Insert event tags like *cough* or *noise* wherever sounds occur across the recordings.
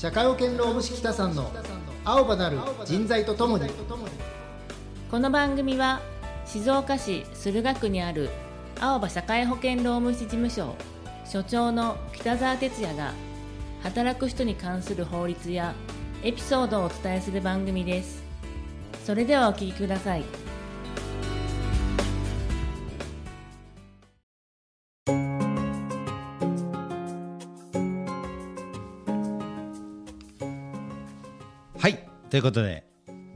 社会保険労務士北さんの青葉なる人材とともに。この番組は静岡市駿河区にある青葉社会保険労務士事務所所長の北澤哲也が働く人に関する法律やエピソードをお伝えする番組です。それではお聞きください。はい。ということで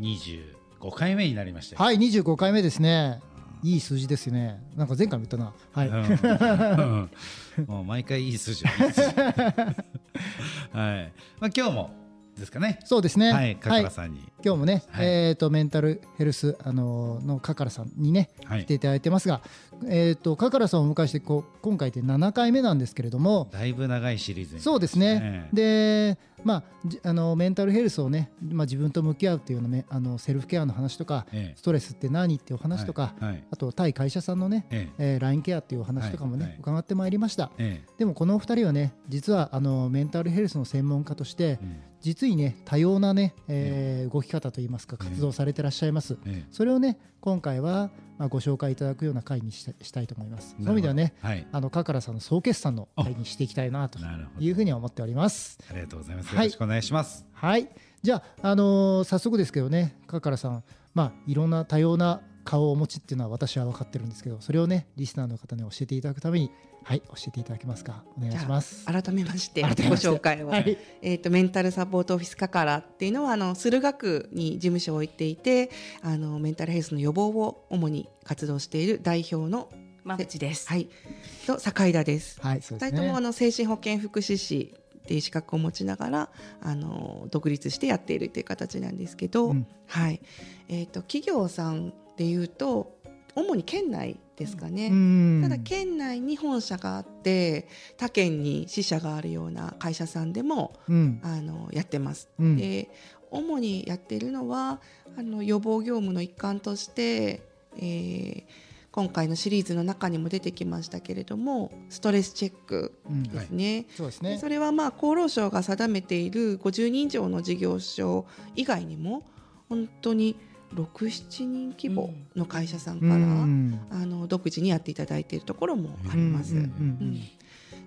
25回目になりましたはい25回目ですね。いい数字ですよね。なんか前回も言ったな。はい、うん。もう毎回いい数字 *laughs* はい。まあ、今日もですかね。そうですね。はいカカラさんに、今日もね、はい。えっ、とメンタルヘルスあのーのカカラさんにね、はい。来ていただいてますが、えっ、とカカラさんをお迎えしてこう今回で7回目なんですけれども、だいぶ長いシリーズにそうですね。で、まあじあのメンタルヘルスをね、まあ自分と向き合うっていうのね、あのセルフケアの話とか、ええ。ストレスって何っていうお話とか、はい。はい。あと対会社さんのね、ええ。ー、ラインケアっていうお話とかもね、はい。はい。伺ってまいりました。えでもこのお二人はね、実はあのメンタルヘルスの専門家として、うん実にね多様なね、えー動き方といいますか活動されてらっしゃいます。ええ。それをね今回はまあご紹介いただくような回にしたしたいと思います。そういう意味ではね、はい。あのカカラさんの総決算の回にしていきたいなというふうに思っております。ありがとうございます。はい。よろしくお願いします、はい、じゃあ、あのー早速ですけどね、カカラさん、まあ、いろんな多様な顔をお持ちっていうのは私は分かってるんですけど、それをね、リスナーの方に教えていただくために、はい、教えていただけますか？お願いします。改めましてご紹介を、はいえっ、とメンタルサポートオフィスカカラっていうのはあの駿河区に事務所を置いていてあのメンタルヘルスの予防を主に活動している代表のまぶちですはいと坂田です。はい、そうですね。二人ともあの精神保健福祉士っていう資格を持ちながらあの独立してやっているという形なんですけど、うんはいえっ、と企業さんでいうと主に県内ですかね。うんただ県内に本社があって他県に支社があるような会社さんでもうん、あのやってます。うんで主にやっているのはあの予防業務の一環として、えー今回のシリーズの中にも出てきましたけれどもストレスチェックうんですね。そうですね。それはまあ厚労省が定めている50人以上の事業所以外にも本当に67人規模の会社さんから、うんあの独自にやっていただいているところもあります。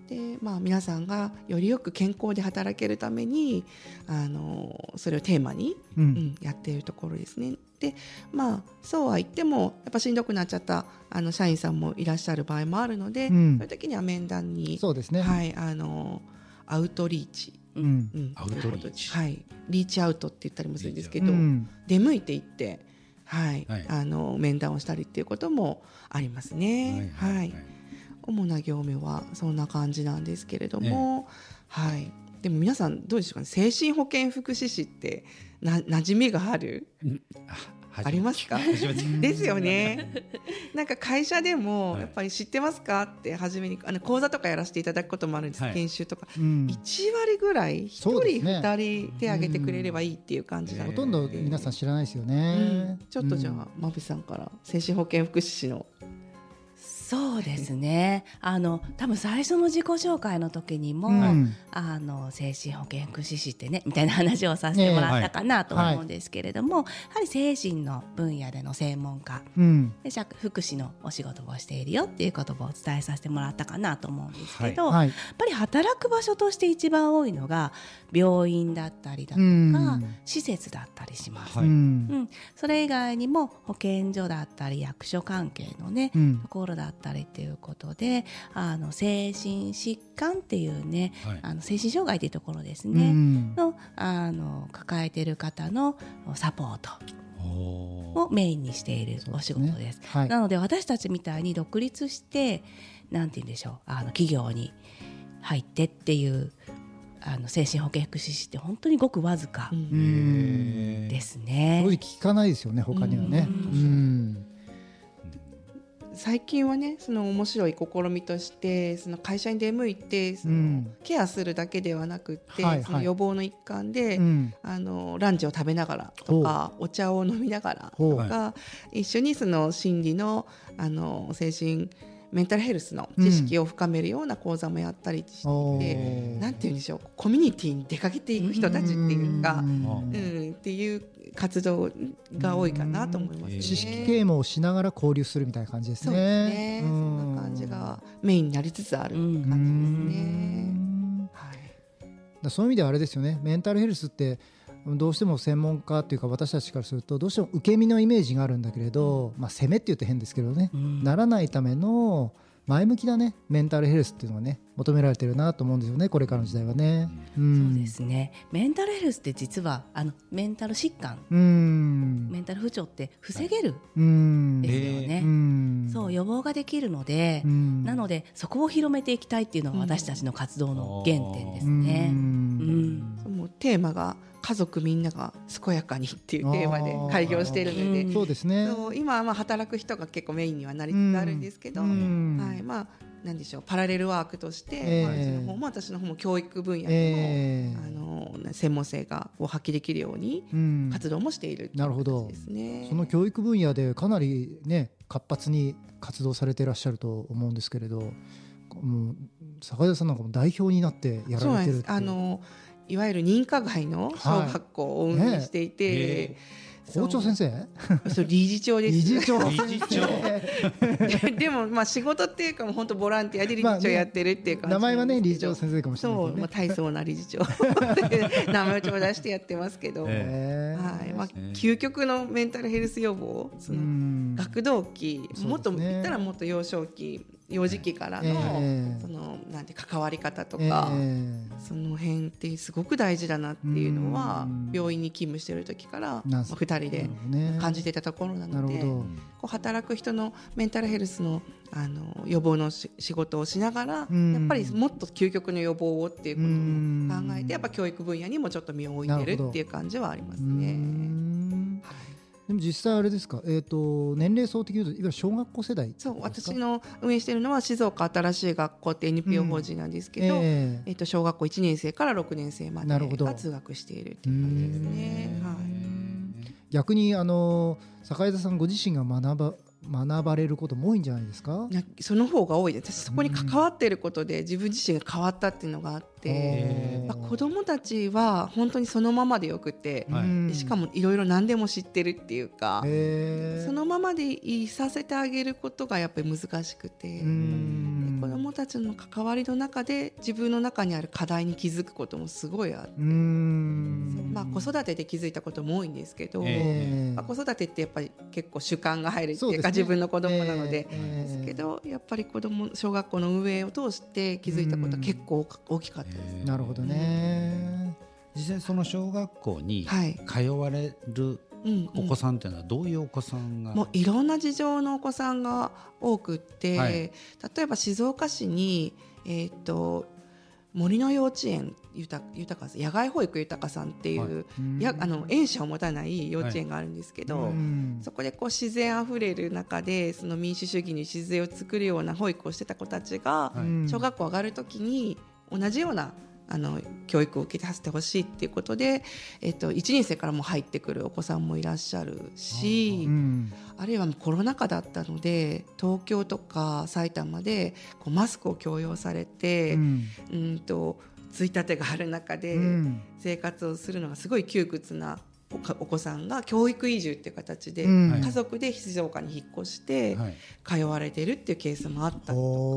でまあ、皆さんがよりよく健康で働けるためにあのそれをテーマに、ううんんやっているところですね。でまあそうは言ってもやっぱしんどくなっちゃったあの社員さんもいらっしゃる場合もあるので、うんそういう時には面談にそうですね。はい、あのアウトリーチ、アウトリーチ。はい、リーチアウトって言ったりもするんですけど、うん。出向いていって、はい。はい。あの面談をしたりっていうこともありますね。はい主な業務はそんな感じなんですけれども、はい。でも皆さんどうでしょうかね。精神保健福祉士ってな馴染みがある？あありますか？ですよね。*laughs* なんか会社でもはい。やっぱり知ってますか？って初めにあの講座とかやらせていただくこともあるんです、はい。研修とか、うん。1割ぐらい1人そうですね。2人手挙げてくれればいいっていう感じなので、ほとんど皆さん知らないですようねん。ちょっとじゃあ、まぶさんから精神保健福祉士のそうですね。あの多分最初の自己紹介の時にも、うん。あの精神保健福祉士ってねみたいな話をさせてもらったかなと思うんですけれども、やはり精神の分野での専門家うん。で社福祉のお仕事をしているよっていうことをお伝えさせてもらったかなと思うんですけど、はい。やっぱり働く場所として一番多いのが病院だったりだとか、うん。施設だったりします。はい。うん。うん、それ以外にも保健所だったり役所関係のね、うん。ところだったりっていうことであの精神疾患っていうね、はい。あの精神障害っていうところですうね、ん。のあの抱えている方のサポート。をメインにしているお仕事です。はい。なので私たちみたいに独立してなんて言うんでしょうあの企業に入ってっていうあの精神保健福祉士って本当にごくわずかですね。正直聞かないですよね他にはね。うん最近はねその面白い試みとしてその会社に出向いてその、うん。ケアするだけではなくって、はいはい。その予防の一環で、うん。あのランチを食べながらとかお茶を飲みながらとか、一緒にその心理のあの精神メンタルヘルスの知識を深めるような講座もやったりしていて、おーなんて言うんでしょうコミュニティに出かけていく人たちっていうか、うんうんっていう活動が多いかなと思いますね。知識啓蒙をしながら交流するみたいな感じですね。そうですね。うそんな感じがメインになりつつあるうん感じうですね。んはい。だそういう意味ではあれですよねメンタルヘルスってどうしても専門家っていうか私たちからするとどうしても受け身のイメージがあるんだけれど、まあ、攻めって言うと変ですけどね、うん。ならないための前向きなねメンタルヘルスっていうのがね求められてるなと思うんですよねこれからの時代はね。うん。そうですね。メンタルヘルスって実はあのメンタル疾患。うん。メンタル不調って防げるうん。ですよね、うん。そう予防ができるので、うん。なのでそこを広めていきたいっていうのが私たちの活動の原点ですね。ううん。うもうテーマが家族みんなが健やかにっていうテーマで開業しているので。うん。そうですね。今はまあ働く人が結構メインにはなりつつあるんですけど、うん。はい。まあなんでしょうパラレルワークとして、ええ。まあうちの方も私の方も教育分野でも、ええ。あの専門性がを発揮できるようにうん。活動もしているなるほど形ですね。その教育分野でかなりね活発に活動されていらっしゃると思うんですけれどもう坂出さんなんかも代表になってやられてるあのいわゆる認可外の小学校を運営していて、はいね校長先生？そう理事長です。理事長。理事長。*laughs* でもまあ仕事っていうかもう本当ボランティアで理事長やってるっていう感じ名前はね理事長生先生かもしれないそう、まあ。大層な理事長。*laughs* 名前を出してやってますけど、えはい。まあえ、究極のメンタルヘルス予防そのうん。学童期、ね。もっと言ったらもっと幼少期幼児期からの,、ええ。そのなんて関わり方とえか、えその辺ってすごく大事だなっていうのはうん。病院に勤務してる時から、まあ、す2人で感じていたところなので。こう働く人のメンタルヘルスのあの予防のし仕事をしながら、うん。やっぱりもっと究極の予防をっていうことうん。も考えてやっぱ教育分野にもちょっと身を置いてなるっていう感じはありますうね。ん。はいでも実際あれですか、えっ、と年齢層的に言うといわゆる小学校世代。そう私の運営しているのは静岡新しい学校って NPO 法人なんですけど、ええ。えっと小学校1年生から6年生までが通学しているっていう感じですね。はい。逆にあの坂井田さんご自身が学ば学ばれることも多いんじゃないですか？なその方が多いです。私そこに関わっていることで自分自身が変わったっていうのがあって、まあ、子どもたちは本当にそのままでよくて、はい。しかもいろいろ何でも知ってるっていうか、そのままでいさせてあげることがやっぱり難しくて、うん。子どもたちの関わりの中で自分の中にある課題に気づくこともすごいあって、うん。まあ、子育てで気づいたことも多いんですけど、ええ。まあ、子育てってやっぱり結構主観が入るっていうかね。自分の子供なので。ええ。ですけどやっぱり子供小学校の運営を通して気づいたことは結構大きかった。です。なるほどね。実際その小学校にはい。通われるお子さんっていうのはどういうお子さんが、もういろんな事情のお子さんが多くって、はい。例えば静岡市に、えー、と森の幼稚園豊豊かさん野外保育豊さんっていう、うんやあの園舎を持たない幼稚園があるんですけど、うん。そこでこう自然あふれる中でその民主主義に礎を作るような保育をしてた子たちが、はい。うん小学校上がるときに同じようなあの教育を受けさせてほしいっていうことで、えっと、1年生からも入ってくるお子さんもいらっしゃるし、うん。あるいはもうコロナ禍だったので東京とか埼玉でこうマスクを強要されて、ううん、んとついたてがある中でうん。生活をするのがすごい窮屈なおかお子さんが教育移住っていう形で、家族で静岡に引っ越してはい。通われてるっていうケースもあったりと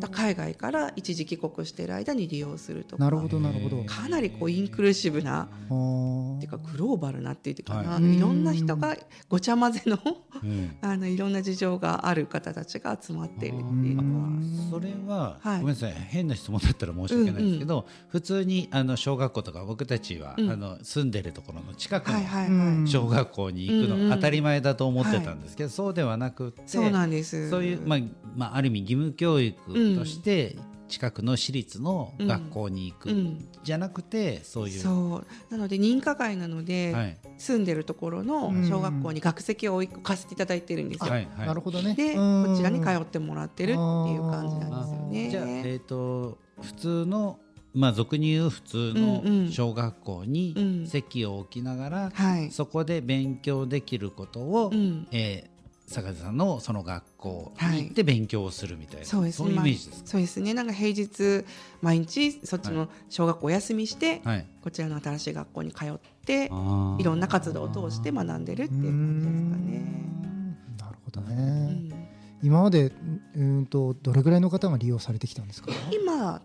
か。海外から一時帰国している間に利用するとか。なるほどなるほど。かなりこうインクルーシブなはっていうかグローバルなっていうかな、、はい。ろんな人がごちゃ混ぜのうん。あのいろんな事情がある方たちが集まっているっていうのは。それは、はい。ごめんなさい。変な質問だったら申し訳ないですけど、普通にあの小学校とか僕たちは、うん。あの住んでるところの近くの小学校に行くの当たり前だと思ってたんですけど、そうではなくってそうなんです。そういう、まあまあ、ある意味義務教育として近くの私立の学校に行く、うん、じゃなくてそういう。そう。なので認可外なので、はい。住んでるところの小学校に学籍を置い貸していただいてるんですよ。はいはい。なるほどね。でうん。こちらに通ってもらってるっていう感じなんですよね。じゃあ、えー、と普通の、まあ、俗に言う普通の小学校うにん。席を置きながら、はい、そこで勉強できることを、うん。えー坂田さんのその学校に行って勉強をするみたいな、そうですね。いうイメージですか、まあそうですね。なんか平日毎日そっちの小学校お休みして、はい。こちらの新しい学校に通ってあー。いろんな活動を通して学んでるっていう感じですかね。なるほどうね、ん。今までうーんとどれぐらいの方が利用されてきたんですか？今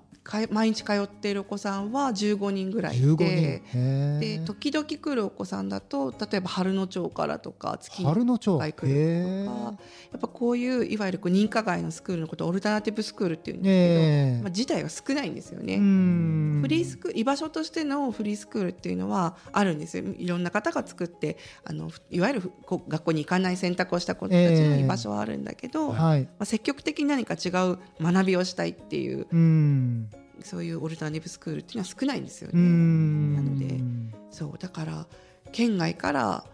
毎日通っているお子さんは15人ぐらいい15人？てへでー。時々来るお子さんだと例えば春野町からとか月に春野町回来るとかやっぱこういういわゆるこう認可外のスクールのことをオルタナティブスクールっていうんですけど、え。まあ、自体が少ないんですよね。うん。フリースク居場所としてのフリースクールっていうのはあるんですよ。いろんな方が作ってあのいわゆる学校に行かない選択をした子たちの居場所はあるんだけど、まはい。あ、積極的に何か違う学びをしたいっていううんそういうオルタナティブスクールっていうのは少ないんですようね。んなのでそうだから県外から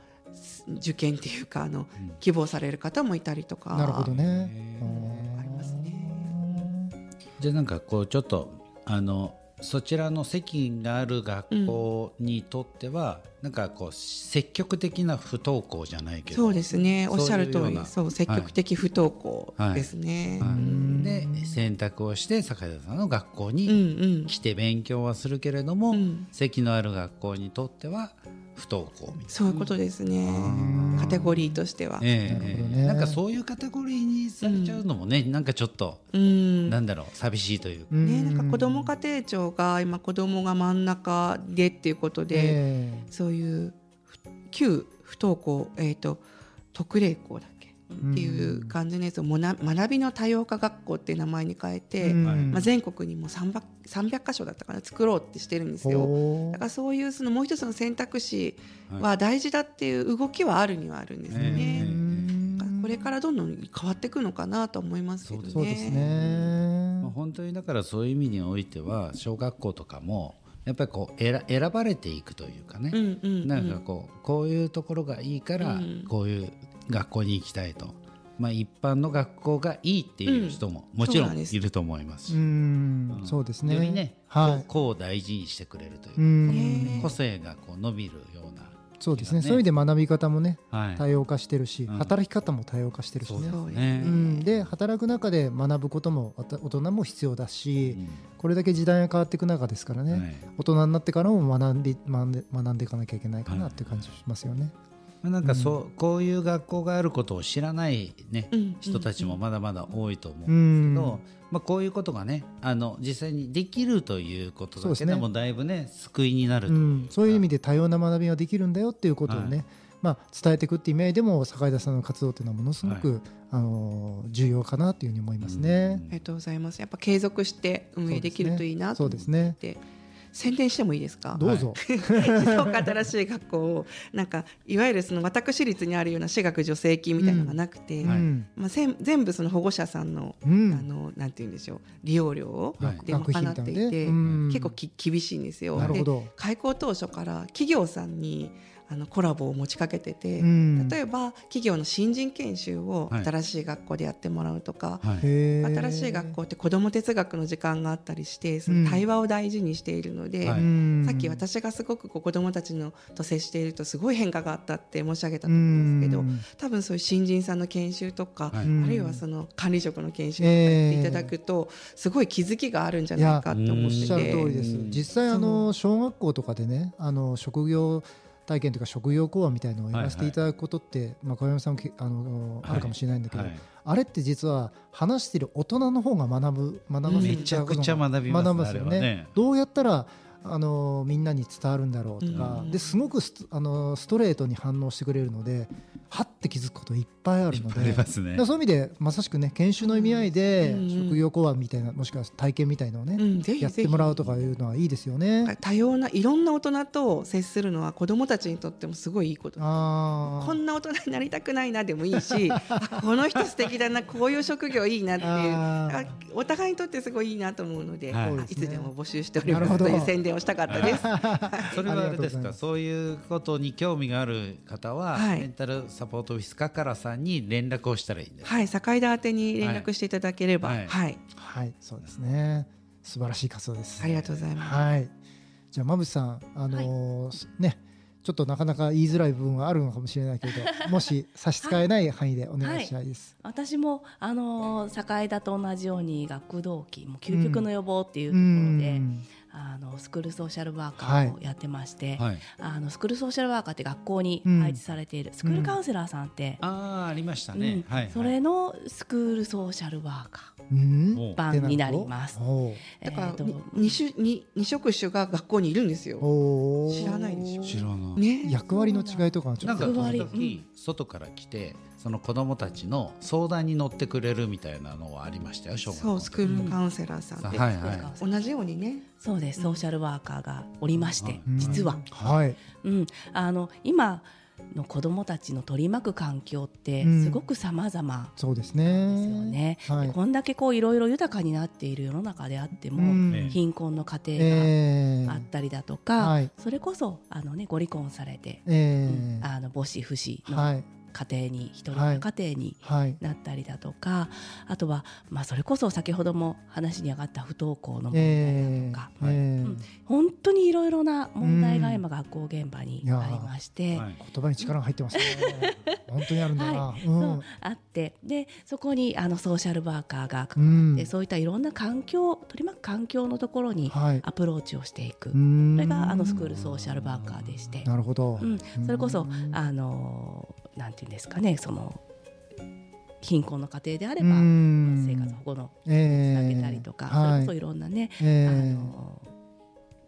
受験っていうかあの希望される方もいたりとかなるほどねへありますね。じゃあなんかこうちょっとあのそちらの席がある学校にとっては、なんかこう積極的な不登校じゃないけどそうですね。おっしゃる通り。そう積極的不登校ですね。はい。うん。で選択をして坂田さんの学校うんにうん。来て勉強はするけれども、うん。席のある学校にとっては不登校みたいな。そういうことですね。カテゴリーとしては。ええ。なるほどね。なんかそういうカテゴリーにされちゃうのもね、なんかちょっと、うん。なんだろう寂しいというか、ね、なんか子ども家庭庁が今子どもが真ん中でっていうことで、え。そういうふ旧不登校、えー、と特例校だっけ？っていう感じのやつをもな学びの多様化学校っていう名前に変えて、うんまあ、全国にも 300, 300箇所だったかな作ろうってしてるんですよ。ほだからそういうそのもう一つの選択肢は大事だっていう動きはあるにはあるんですよえね。うんこれからどんどん変わっていくのかなと思いますけどね。そうですねまあ、本当にだからそういう意味においては小学校とかもやっぱりこう選選ばれていくというかね、うんうんうん。なんかこうこういうところがいいからうん。こういう学校に行きたいと、まあ、一般の学校がいいっていう人ももちろんいると思いますし、うん。そうですね。よりね、はい。こうこう大事にしてくれるという個性がこう伸びるようなそうですね。そういう意味で学び方もねはい。多様化してるしうん。働き方も多様化してるしね。う。ん、で働く中で学ぶことも大人も必要だし、うん。これだけ時代が変わっていく中ですからね、はい。大人になってからも学んで学んで学んでいかなきゃいけないかなっていう感じがしますよね。まあなんかそう、こういう学校があることを知らない、ねうん。人たちもまだまだ多いと思ううんんですけど、まあ、こういうことがねあの実際にできるということだけでもだいぶね救いになると。う、いうん。そういう意味で多様な学びができるんだよっていうことをね、はい。まあ、伝えていくっていう意味合いでも坂井田さんの活動っていうのはものすごく、あの重要かなというふうに思いますね。ありがとうございます。やっぱ継続して運営できるといいなと思っそうですね。て、宣伝してもいいですか？どうぞ。*laughs* 静岡新しい学校をなんかいわゆるその私立にあるような私学助成金みたいなのがなくて、はいうんまあ全部その保護者さんの、うんあのなんて言うんでしょう利用料で賄っていて、うん結構き厳しいんですよ。でなるほど。開校当初から企業さんにあのコラボを持ちかけてて、うん。例えば企業の新人研修をはい。新しい学校でやってもらうとか、はい。新しい学校って子ども哲学の時間があったりしてその対話を大事にしているので、はい。うんさっき私がすごくこう子どもたちのと接しているとすごい変化があったって申し上げたと思うんですけど、うん。多分そういう新人さんの研修とか、はい。うんあるいはその管理職の研修とかやっていただくと、すごい気づきがあるんじゃないかって思っておっしゃるて。通りです。うん実際あの小学校とかでねあの職業体験というか職業講話みたいなのをやらせていただくことって、まあ、小山さんもけあの、はい。あるかもしれないんだけど、はい。あれって実は話している大人の方が学ぶ学ばせていめちゃた学びますよねね。どうやったらあのみんなに伝わるんだろうとか、うん。ですごくストあのストレートに反応してくれるのではって気づくこといっぱいあるのでそういう意味でまさしくね研修の意味合いでうん職業講話みたいなもしくは体験みたいのをね、やってもらうとかいうのはいいですよね。多様ないろんな大人と接するのは子どもたちにとってもすごいいいこと。あこんな大人になりたくないなでもいいし *laughs* あこの人素敵だなこういう職業いいなっていうお互いにとってすごいいいなと思うので、はい。つでも募集しております。という宣伝をしたかったです。*laughs* それはあれですかそういうことに興味がある方は、はい。メンタルサポートオフィスかからさんに連絡をしたらいいんです、はい、境田宛てに連絡していただければ、ははい。い、はい、はいそうですね。素晴らしい活動です。ありがとうございます。はい。じゃあ馬渕さんあのーねちちょっとなかなか言いづらい部分はあるのかもしれないけれど *laughs* もし差し支えない範囲でお願いしたいです。私もあの境田と同じように学童期もう究極の予防っていうところで、うんあのスクールソーシャルワーカはい。ーをやってまして、はい。あのスクールソーシャルワーカーって学校にうん。配置されている、スクールカウンセラーさんって、ああありましたうん。ね、はいはい。それのスクールソーシャルワーカうん。おー版になります。おだからえーとに二種二二職種が学校にいるんですよ。お知らないでしょ。知らない、ね。役割の違いとかはちょっと。なんか時役割々外から来てその子供たちの相談に乗ってくれるみたいなのはありましたよ小学校そうスクールカウンセラーさん。で、はいは同じようにね。そうです、ソーシャルワーカーがおりまして、うん。実は、はい。うん、あの今の子どもたちの取り巻く環境ってうん。すごく様々。そうですですよね。ね。はい。でこんだけこういろいろ豊かになっている世の中であっても、うん。ええ。貧困の家庭えーがあったりだとか、はい。それこそあの、ね、ご離婚されて、えーあの母子不死のはい家庭に一人はい。の家庭にはいなったりだとか、あとは、まあ、それこそ先ほども話に上がった不登校の問題だえとか、ーえ。ーうん。本当にいろいろな問題が今学校現場にありまして、はい。言葉に力が入ってますね。*laughs* 本当にあるんだな。はい。うん。そうあってでそこにあのソーシャルワーカーがう関わって、ん。そういったいろんな環境取り巻く環境のところにはい。アプローチをしていく、うん。それがあのスクールソーシャルワーカーでして、なるほど。うん、それこそうんあのなんていうんですかねその貧困の家庭であれうば、ん生活保護のつえ。ーなげたりとか、はい。それこそいろんなね、えあーの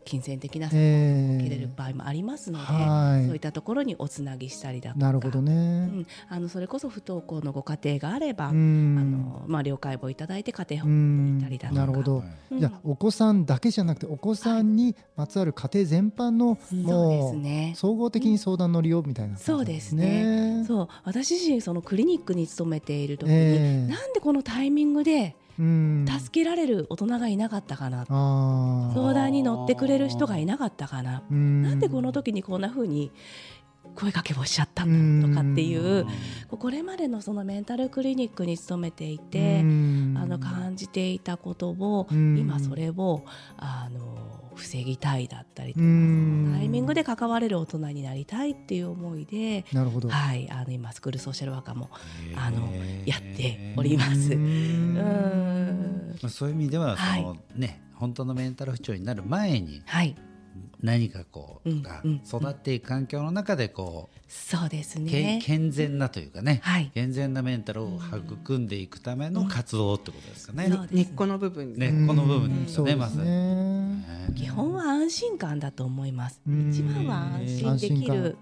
金銭的なサポえーートを受けれる場合もありますので、はい。そういったところにおつなぎしたりだとか。なるほどうね。ん、あのそれこそ不登校のご家庭があれば、うあんのまあ、了解をいただいて家庭う保護にん行ったりだとか、なるほど。はいうん。じゃあお子さんだけじゃなくてお子さんにまつわる家庭全般のそうですもうね。総合的に相談乗りようみたいな感じそうですね。そう。私自身そのクリニックに勤めている時に、ええ。なんでこのタイミングでうん助けられる大人がいなかったかな、相談に乗ってくれる人がいなかったかな、うん。なんでこの時にこんな風に声かけをしちゃったんだとかっていう、これまでのそのメンタルクリニックに勤めていて、うん。あの感じていたことを、うん。今それをあの防ぎたいだったりとか、タイミングで関われる大人になりたいっていう思いで、なるほど。はい、あの今スクールソーシャルワーカーもあのやっております。ううん。んまあ、そういう意味ではその、はね本当のメンタル不調になる前にはい、何かこう、うん育っていく環境の中でこそうですね。健全なというかね、はい。健全なメンタルを育んでいくための活動ってことですかね。根っこの部分ね。この部分ですよねうん。まず基本は安心感だと思います。うん。一番は安心できる。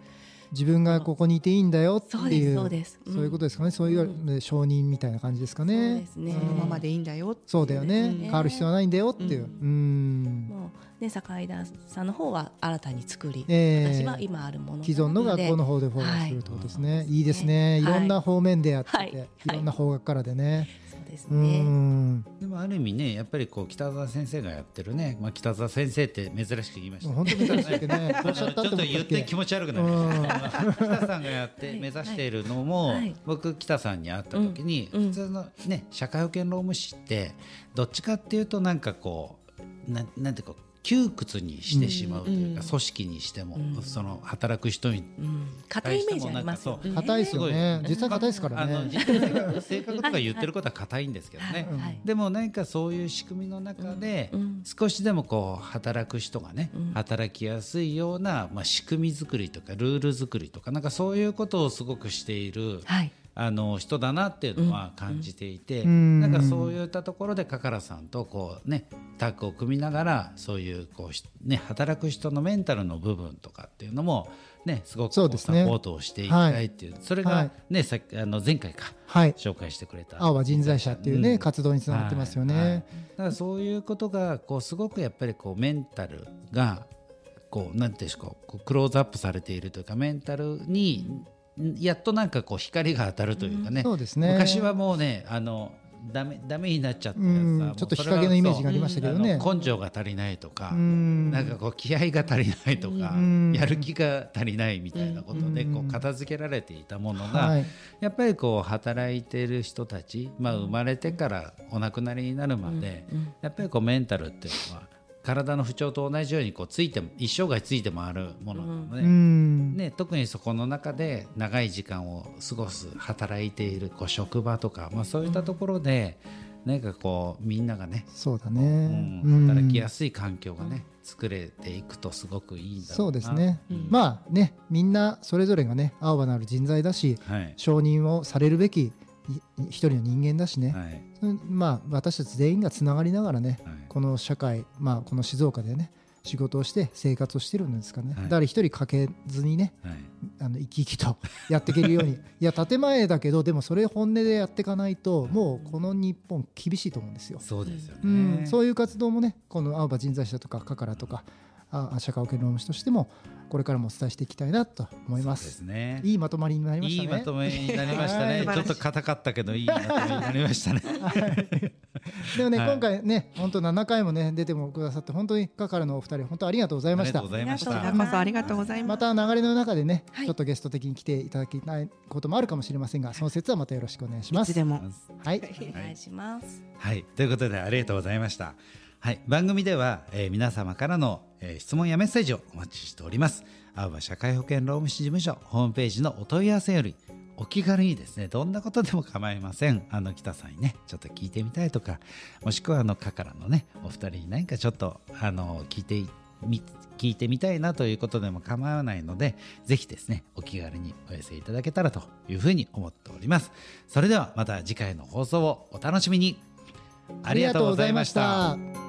自分がここにいていいんだよっていうそうです。そういうことですかね。そういう承認みたいな感じですかそうねですね。そのままでいいんだよそうだよね。変わる必要はないんだよっていう。ううん。もうね坂井田さんの方は新たに作り、ええ。私は今あるもの既存の学校の方方でフォローするってことですね、はい。い、いですね。いはい。ろんな方面でやってて、はい。はい。い、ろんな方角からでね、そうですうね。ん。でもある意味ねやっぱりこう北澤先生がやってるね、まあ、北澤先生って珍しく言いました。ね本当に珍しい *laughs* けどねちょっと言って気持ち悪くなりました。*laughs* 北さんがやってはい。目指しているのも、はい。僕北さんに会った時に、普通のね社会保険労務士ってどっちかっていうとなんかこうななんていうか窮屈にしてしまうというか、うん。組織にしても、うん。その働く人にうん、硬いイメージありますよね。硬いですよね。すごい。実際硬いですからあのね実際性格性格とか言ってることは硬いんですけどね、でも何かそういう仕組みの中でうん。少しでもこう働く人がね、うん。働きやすいような、まあ、仕組み作りとかルール作りとかなんかそういうことをすごくしているはい。あの人だなっていうのは感じていて、うん。なんかそういったところでカカラさんとこうねタッグを組みながらそういうこうしね働く人のメンタルの部分とかっていうのもねすごくサポートをしていきたいっていうそれがはい。ねさっきあの前回かはい。紹介してくれた。青は人材社っていうね、うん。活動につながってますよね、だからそういうことがこうすごくやっぱりこうメンタルがこうなんていうんですかこうクローズアップされているというかメンタルにやっとなんかこう光が当たるというかね、そうですね。昔はもうねあのダメダメになっちゃったやつはちょっと日陰のイメージがありましたけどね。根性が足りないとか、うん。なんかこう気合が足りないとか、うん。やる気が足りないみたいなことでうん。こう片付けられていたものが、はい。やっぱりこう働いている人たち、まあ、生まれてからお亡くなりになるまで、うん。やっぱりこうメンタルっていうのは体の不調と同じようにこうついても一生涯ついて回るものなので、うん。ね、特にそこの中で長い時間を過ごす働いているこう職場とか、まあ、そういったところで何かこうみんながね、そうだうねん、うん。働きやすい環境がね、作れていくとすごくいいんだろそうですね、うん。まあねみんなそれぞれがね青葉なる人材だしはい。承認をされるべきい一人の人間だしね、はい。うんまあ私たち全員がつながりながらねはいこの社会、まあ、この静岡でね仕事をして生活をしてるんですかね、はい。だから一人かけずにねはい。あの生き生きとやっていけるように。*laughs* いや建前だけどでもそれ本音でやっていかないともうこの日本厳しいと思うんですよ。そうですよね、うん、そういう活動もねこの青葉人材社とかカカラとかあ社会保険労務士としてもこれからもお伝えしていきたいなと思いま。すすねいいまとまりになりましたね。いいまとめになりましたね。はいちょっと硬かったけどいいまとめになりましたね。でもね、はい今回ね本当7回もね出てもくださって本当にカカラのお二人本当ありがとうございましたありがとうご。ざいました。ありがとうございま。ますた流れの中でね、はいちょっとゲスト的に来ていただきたいこともあるかもしれませんがその説はまたよろしくお願いします。いつでも。はい、お願いします。はい、ということでありがとうございました。はい、番組では、えー皆様からの、えー質問やメッセージをお待ちしております。青葉社会保険労務士事務所ホームページのお問い合わせよりお気軽にですねどんなことでも構いません。あの北さんにねちょっと聞いてみたいとかもしくはあのカカラのねお二人に何かちょっとあの聞いてみ聞いてみたいなということでも構わないのでぜひですねお気軽にお寄せいただけたらというふうに思っております。それではまた次回の放送をお楽しみに。ありがとうございましたありがとうございました。